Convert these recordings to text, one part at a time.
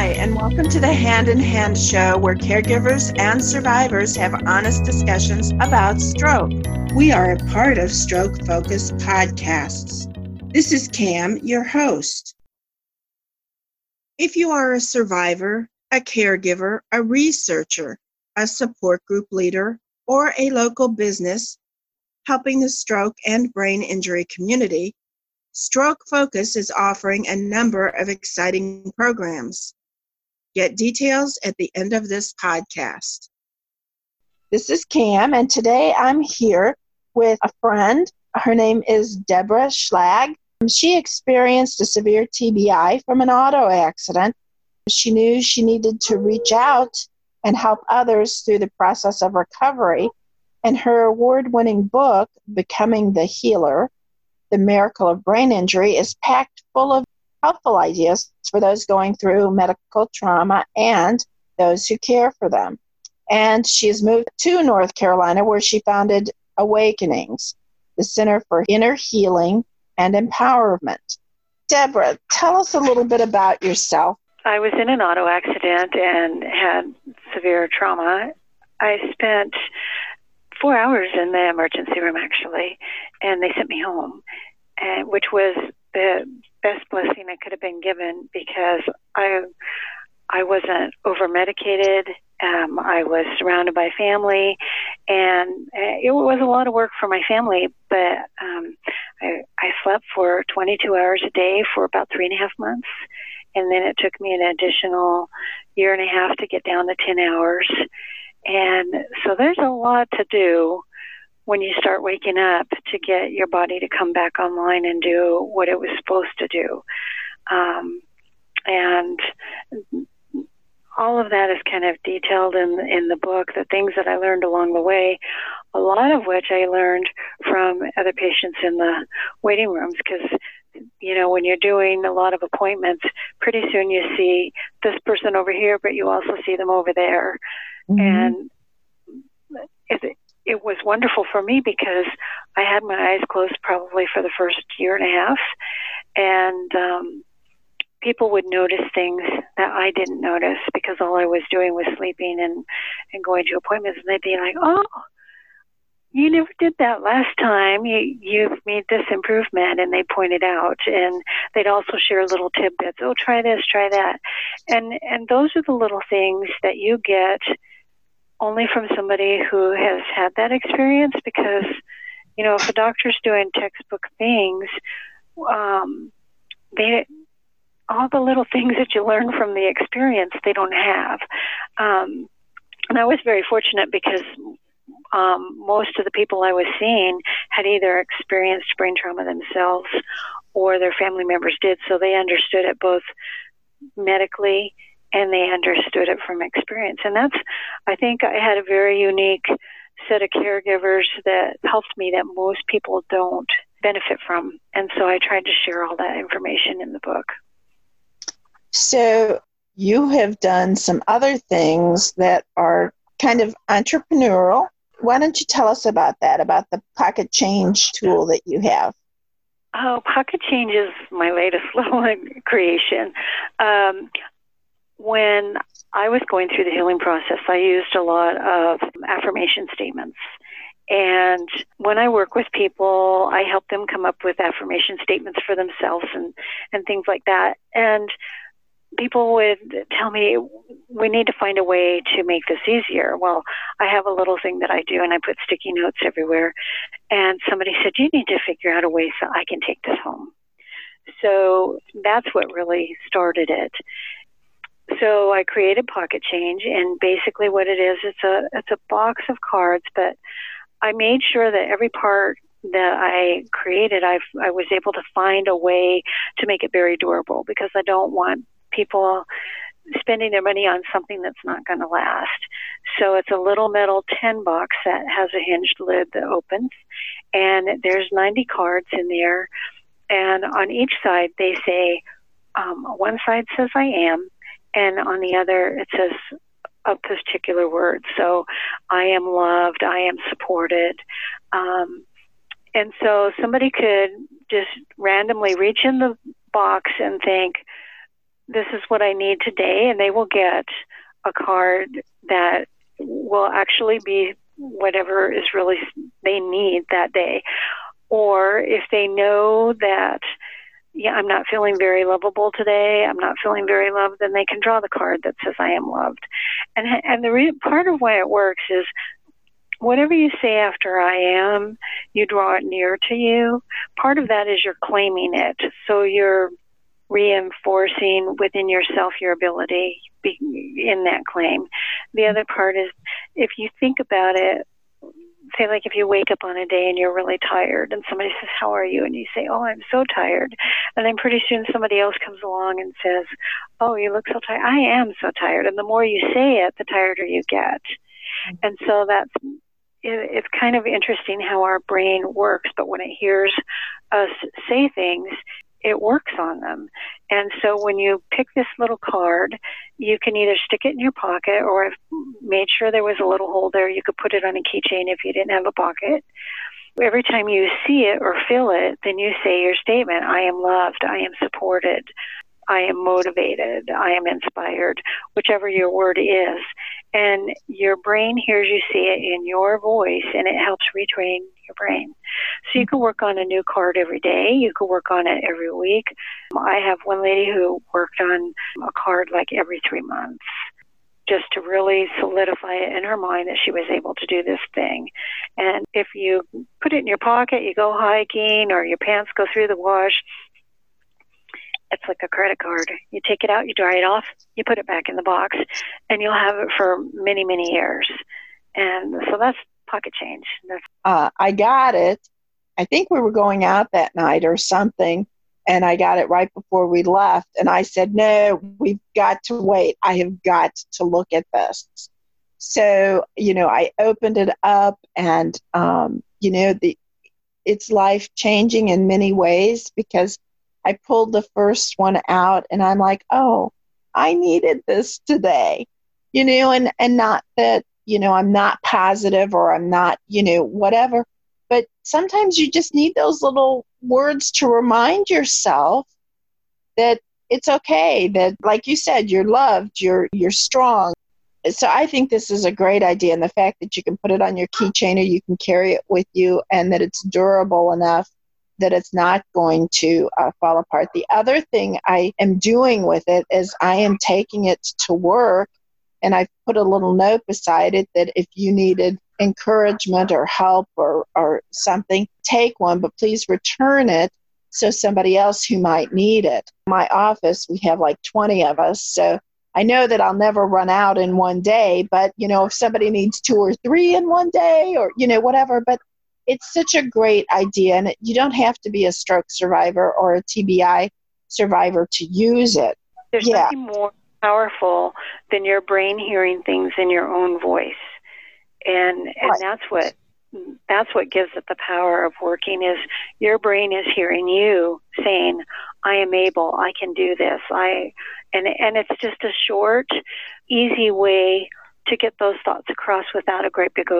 Hi, and welcome to the Hand in Hand show where caregivers and survivors have honest discussions about stroke. We are a part of Stroke Focus Podcasts. This is Cam, your host. If you are a survivor, a caregiver, a researcher, a support group leader, or a local business helping the stroke and brain injury community, Stroke Focus is offering a number of exciting programs. Get details at the end of this podcast. This is Cam, and today I'm here with a friend. Her name is Deborah Schlag. She experienced a severe TBI from an auto accident. She knew she needed to reach out and help others through the process of recovery. And her award winning book, Becoming the Healer The Miracle of Brain Injury, is packed full of helpful ideas for those going through medical trauma and those who care for them. And she has moved to North Carolina where she founded Awakenings, the Center for Inner Healing and Empowerment. Deborah, tell us a little bit about yourself. I was in an auto accident and had severe trauma. I spent four hours in the emergency room actually, and they sent me home, and which was the best blessing I could have been given because I I wasn't over medicated. Um, I was surrounded by family, and uh, it was a lot of work for my family. But um, I, I slept for 22 hours a day for about three and a half months, and then it took me an additional year and a half to get down to 10 hours. And so there's a lot to do when you start waking up to get your body to come back online and do what it was supposed to do. Um, and all of that is kind of detailed in in the book. The things that I learned along the way, a lot of which I learned from other patients in the waiting rooms, because you know when you're doing a lot of appointments, pretty soon you see this person over here, but you also see them over there, mm-hmm. and it, it was wonderful for me because I had my eyes closed probably for the first year and a half, and um, people would notice things that I didn't notice because all I was doing was sleeping and and going to appointments, and they'd be like, "Oh." You never did that last time. You you've made this improvement, and they pointed out, and they'd also share little tidbits. Oh, try this, try that, and and those are the little things that you get only from somebody who has had that experience because you know if a doctor's doing textbook things um, they all the little things that you learn from the experience they don't have. Um, and i was very fortunate because um, most of the people i was seeing had either experienced brain trauma themselves or their family members did so they understood it both medically and they understood it from experience. And that's, I think I had a very unique set of caregivers that helped me that most people don't benefit from. And so I tried to share all that information in the book. So you have done some other things that are kind of entrepreneurial. Why don't you tell us about that, about the pocket change tool that you have? Oh, Pocket Change is my latest little creation. Um, when I was going through the healing process, I used a lot of affirmation statements. And when I work with people, I help them come up with affirmation statements for themselves and, and things like that. And people would tell me, we need to find a way to make this easier. Well, I have a little thing that I do, and I put sticky notes everywhere. And somebody said, You need to figure out a way so I can take this home. So that's what really started it so I created Pocket Change, and basically what it is, it's a it's a box of cards, but I made sure that every part that I created, I I was able to find a way to make it very durable because I don't want people spending their money on something that's not going to last. So it's a little metal tin box that has a hinged lid that opens, and there's 90 cards in there, and on each side they say, um, one side says I am, and on the other it says a particular word. So I am loved, I am supported. Um, and so somebody could just randomly reach in the box and think, this is what I need today, and they will get a card that will actually be whatever is really they need that day. Or if they know that, yeah, I'm not feeling very lovable today, I'm not feeling very loved, then they can draw the card that says I am loved. And and the re- part of why it works is whatever you say after I am, you draw it near to you. Part of that is you're claiming it. So you're reinforcing within yourself your ability in that claim. The other part is if you think about it, say like if you wake up on a day and you're really tired and somebody says how are you? and you say oh i'm so tired. And then pretty soon somebody else comes along and says oh you look so tired. I am so tired. And the more you say it the tireder you get. And so that's it, it's kind of interesting how our brain works but when it hears us say things it works on them. And so when you pick this little card, you can either stick it in your pocket or I've made sure there was a little hole there. You could put it on a keychain if you didn't have a pocket. Every time you see it or feel it, then you say your statement I am loved, I am supported, I am motivated, I am inspired, whichever your word is. And your brain hears you say it in your voice and it helps retrain your brain. So you can work on a new card every day. You can work on it every week. Um, I have one lady who worked on a card like every three months just to really solidify it in her mind that she was able to do this thing. And if you put it in your pocket, you go hiking, or your pants go through the wash, it's like a credit card. You take it out, you dry it off, you put it back in the box, and you'll have it for many, many years. And so that's pocket change. Uh, I got it. I think we were going out that night or something, and I got it right before we left. And I said, No, we've got to wait. I have got to look at this. So, you know, I opened it up, and, um, you know, the, it's life changing in many ways because I pulled the first one out and I'm like, oh, I needed this today, you know, and, and not that, you know, I'm not positive or I'm not, you know, whatever. But sometimes you just need those little words to remind yourself that it's okay, that, like you said, you're loved, you're, you're strong. So I think this is a great idea. And the fact that you can put it on your keychain or you can carry it with you and that it's durable enough that it's not going to uh, fall apart. The other thing I am doing with it is I am taking it to work and I put a little note beside it that if you needed encouragement or help or, or something, take one, but please return it so somebody else who might need it. My office, we have like 20 of us, so I know that I'll never run out in one day, but you know, if somebody needs two or three in one day or you know, whatever, but it's such a great idea, and you don't have to be a stroke survivor or a TBI survivor to use it. There's yeah. nothing more powerful than your brain hearing things in your own voice, and and right. that's what that's what gives it the power of working is your brain is hearing you saying i am able i can do this i and and it's just a short easy way to get those thoughts across without a great big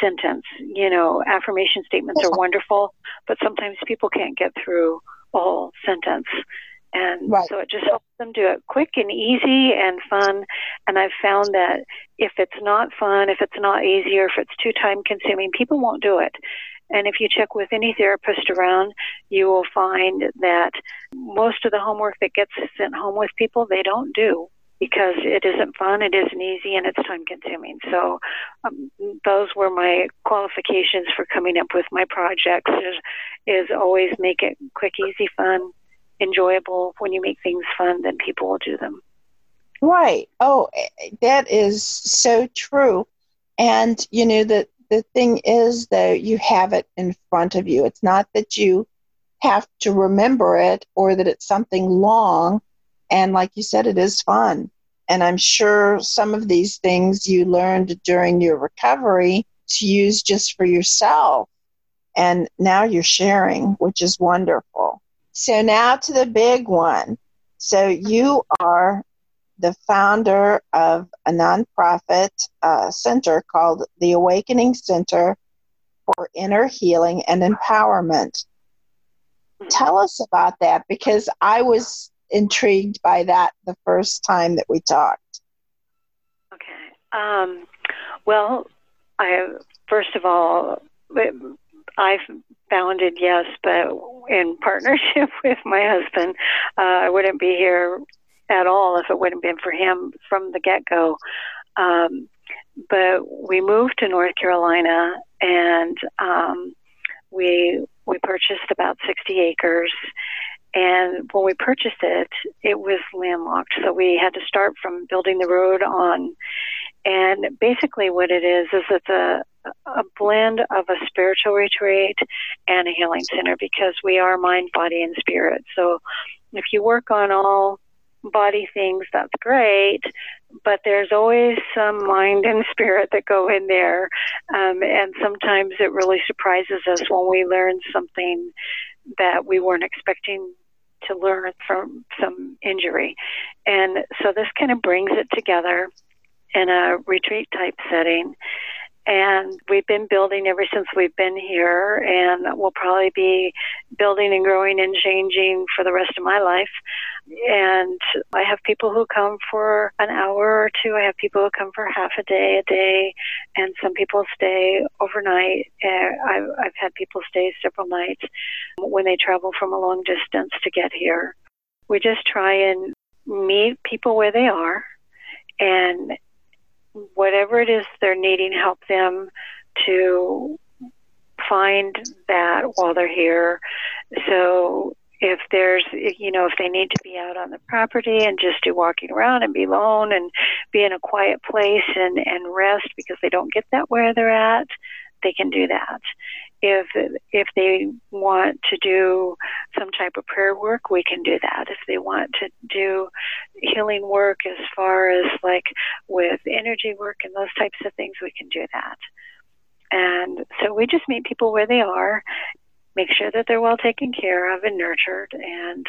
sentence. You know, affirmation statements are wonderful, but sometimes people can't get through a whole sentence. And right. so it just helps them do it quick and easy and fun. And I've found that if it's not fun, if it's not easy, or if it's too time consuming, people won't do it. And if you check with any therapist around, you will find that most of the homework that gets sent home with people, they don't do because it isn't fun, it isn't easy, and it's time consuming. So um, those were my qualifications for coming up with my projects. Is, is always make it quick, easy, fun, enjoyable. When you make things fun, then people will do them. Right. Oh, eh, eh, that is so true. And you know the the thing is though you have it in front of you. It's not that you have to remember it or that it's something long and like you said, it is fun. And I'm sure some of these things you learned during your recovery to use just for yourself. And now you're sharing, which is wonderful. So now to the big one. So you are the founder of a nonprofit uh, center called the Awakening Center for Inner Healing and Empowerment. Tell us about that because I was intrigued by that the first time that we talked. Okay. Um, well, I first of all, I've founded yes, but in partnership with my husband, uh, I wouldn't be here at all if it wouldn't been for him from the get go. Um, but we moved to North Carolina and um, we we purchased about 60 acres. And when we purchased it, it was landlocked. So we had to start from building the road on. And basically, what it is, is it's a, a blend of a spiritual retreat and a healing center because we are mind, body, and spirit. So if you work on all body things, that's great, but there's always some mind and spirit that go in there. Um, and sometimes it really surprises us when we learn something that we weren't expecting to learn from some injury. And so this kind of brings it together in a retreat type setting and we've been building ever since we've been here and we'll probably be building and growing and changing for the rest of my life. And i have people who come for an hour or two. I have people who come for half a day a day and some people stay overnight. I've, I've had people stay several nights when they travel from a long distance to get here. We just try and meet people where they are and whatever it is they're needing, help them to find that while they're here. So if there's, you know, if they need to be out on the property and just do walking around and be alone and be in a quiet place and, and rest because they don't get that where they're at, they can do that if if they want to do some type of prayer work, we can do that. If they want to do healing work as far as like with energy work and those types of things, we can do that. And so we just meet people where they are, make sure that they're well taken care of and nurtured, and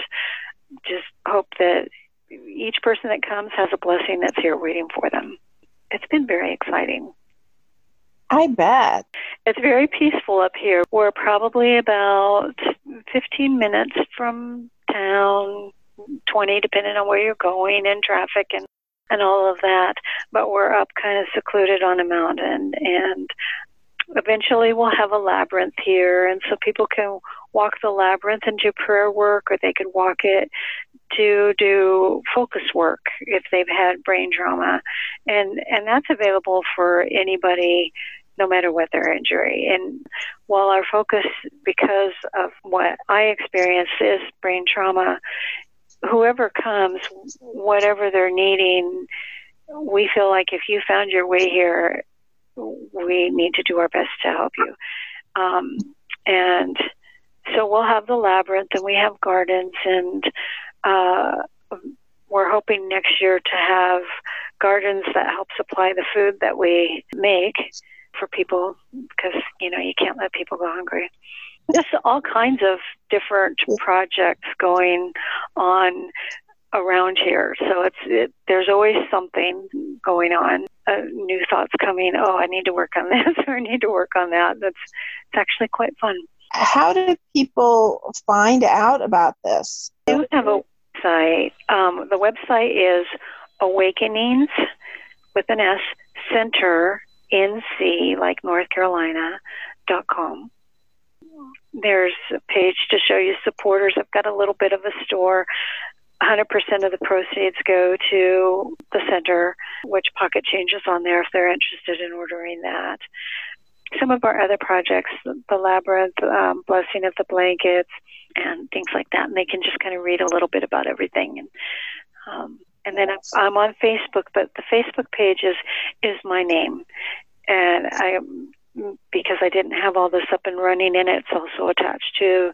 just hope that each person that comes has a blessing that's here waiting for them. It's been very exciting. I bet. It's very peaceful up here. We're probably about 15 minutes from town, 20 depending on where you're going and traffic and and all of that, but we're up kind of secluded on a mountain and eventually we'll have a labyrinth here and so people can walk the labyrinth and do prayer work or they could walk it to do focus work if they've had brain trauma and and that's available for anybody no matter what their injury. And while our focus, because of what I experience, is brain trauma, whoever comes, whatever they're needing, we feel like if you found your way here, we need to do our best to help you. Um, and so we'll have the labyrinth and we have gardens and uh, we're hoping next year to have gardens that help supply the food that we make for people because you know you can't let people go hungry. Just all kinds of different projects going on around here. So it's it, there's always something going on. Uh, new thoughts coming. Oh, I need to work on this, or I need to work on that. That's it's actually quite fun. How do people find out about this? We do have a website. Um, the website is Awakenings with an S Center NC, like North Carolina, dot com. There's a page to show you supporters. I've got a little bit of a store. 100% of the proceeds go to the center, which Pocket Changes on there if they're interested in ordering that. Some of our other projects, the Labyrinth, um, Blessing of the Blankets, and things like that, and they can just kind of read a little bit about everything. And um, and then I'm on Facebook, but the Facebook page is is my name, and I because I didn't have all this up and running, and it's also attached to,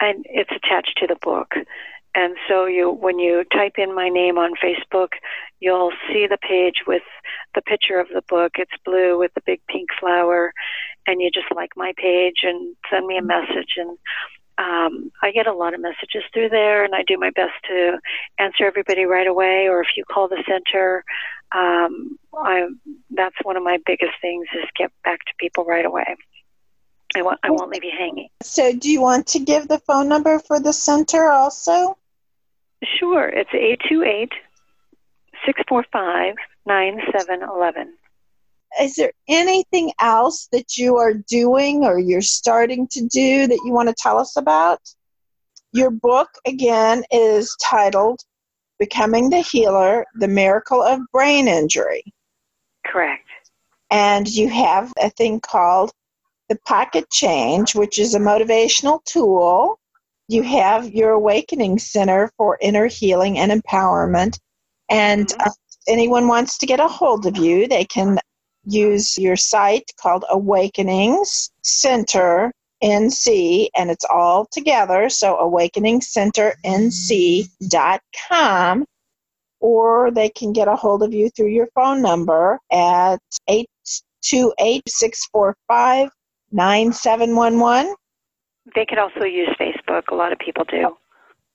and it's attached to the book. And so you, when you type in my name on Facebook, you'll see the page with the picture of the book. It's blue with the big pink flower, and you just like my page and send me a message, and um, I get a lot of messages through there, and I do my best to answer everybody right away. Or if you call the center, um, I that's one of my biggest things is get back to people right away. I won't I won't leave you hanging. So, do you want to give the phone number for the center also? Sure. It's 828 645 9711. Is there anything else that you are doing or you're starting to do that you want to tell us about? Your book, again, is titled Becoming the Healer The Miracle of Brain Injury. Correct. And you have a thing called the Pocket Change, which is a motivational tool. You have your Awakening Center for Inner Healing and Empowerment. And mm-hmm. uh, anyone wants to get a hold of you, they can use your site called Awakenings Center NC, and it's all together. So awakeningcenternc.com, or they can get a hold of you through your phone number at 828 645 9711. They could also use Facebook. A lot of people do.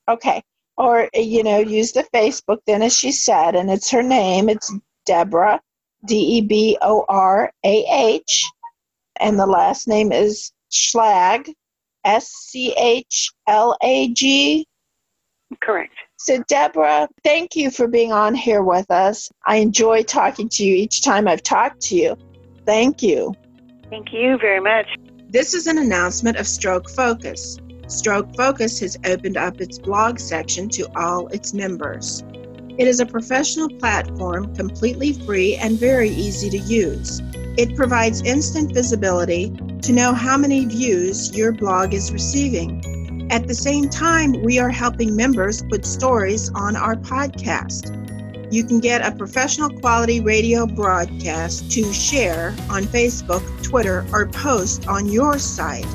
Okay. Or, you know, use the Facebook then, as she said, and it's her name. It's Deborah, D E B O R A H, and the last name is Schlag, S C H L A G. Correct. So, Deborah, thank you for being on here with us. I enjoy talking to you each time I've talked to you. Thank you. Thank you very much. This is an announcement of Stroke Focus. Stroke Focus has opened up its blog section to all its members. It is a professional platform completely free and very easy to use. It provides instant visibility to know how many views your blog is receiving. At the same time, we are helping members put stories on our podcast. You can get a professional quality radio broadcast to share on Facebook, Twitter, or post on your site.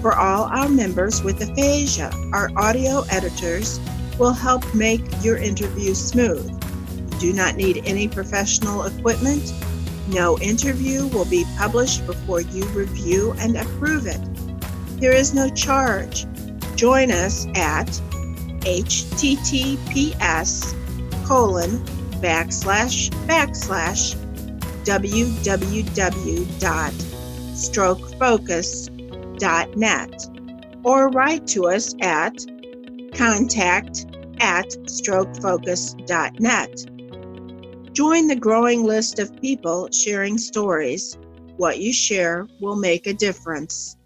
For all our members with aphasia, our audio editors will help make your interview smooth. You do not need any professional equipment. No interview will be published before you review and approve it. There is no charge. Join us at https colon backslash backslash www.strokefocus.net or write to us at contact at strokefocus.net. Join the growing list of people sharing stories. What you share will make a difference.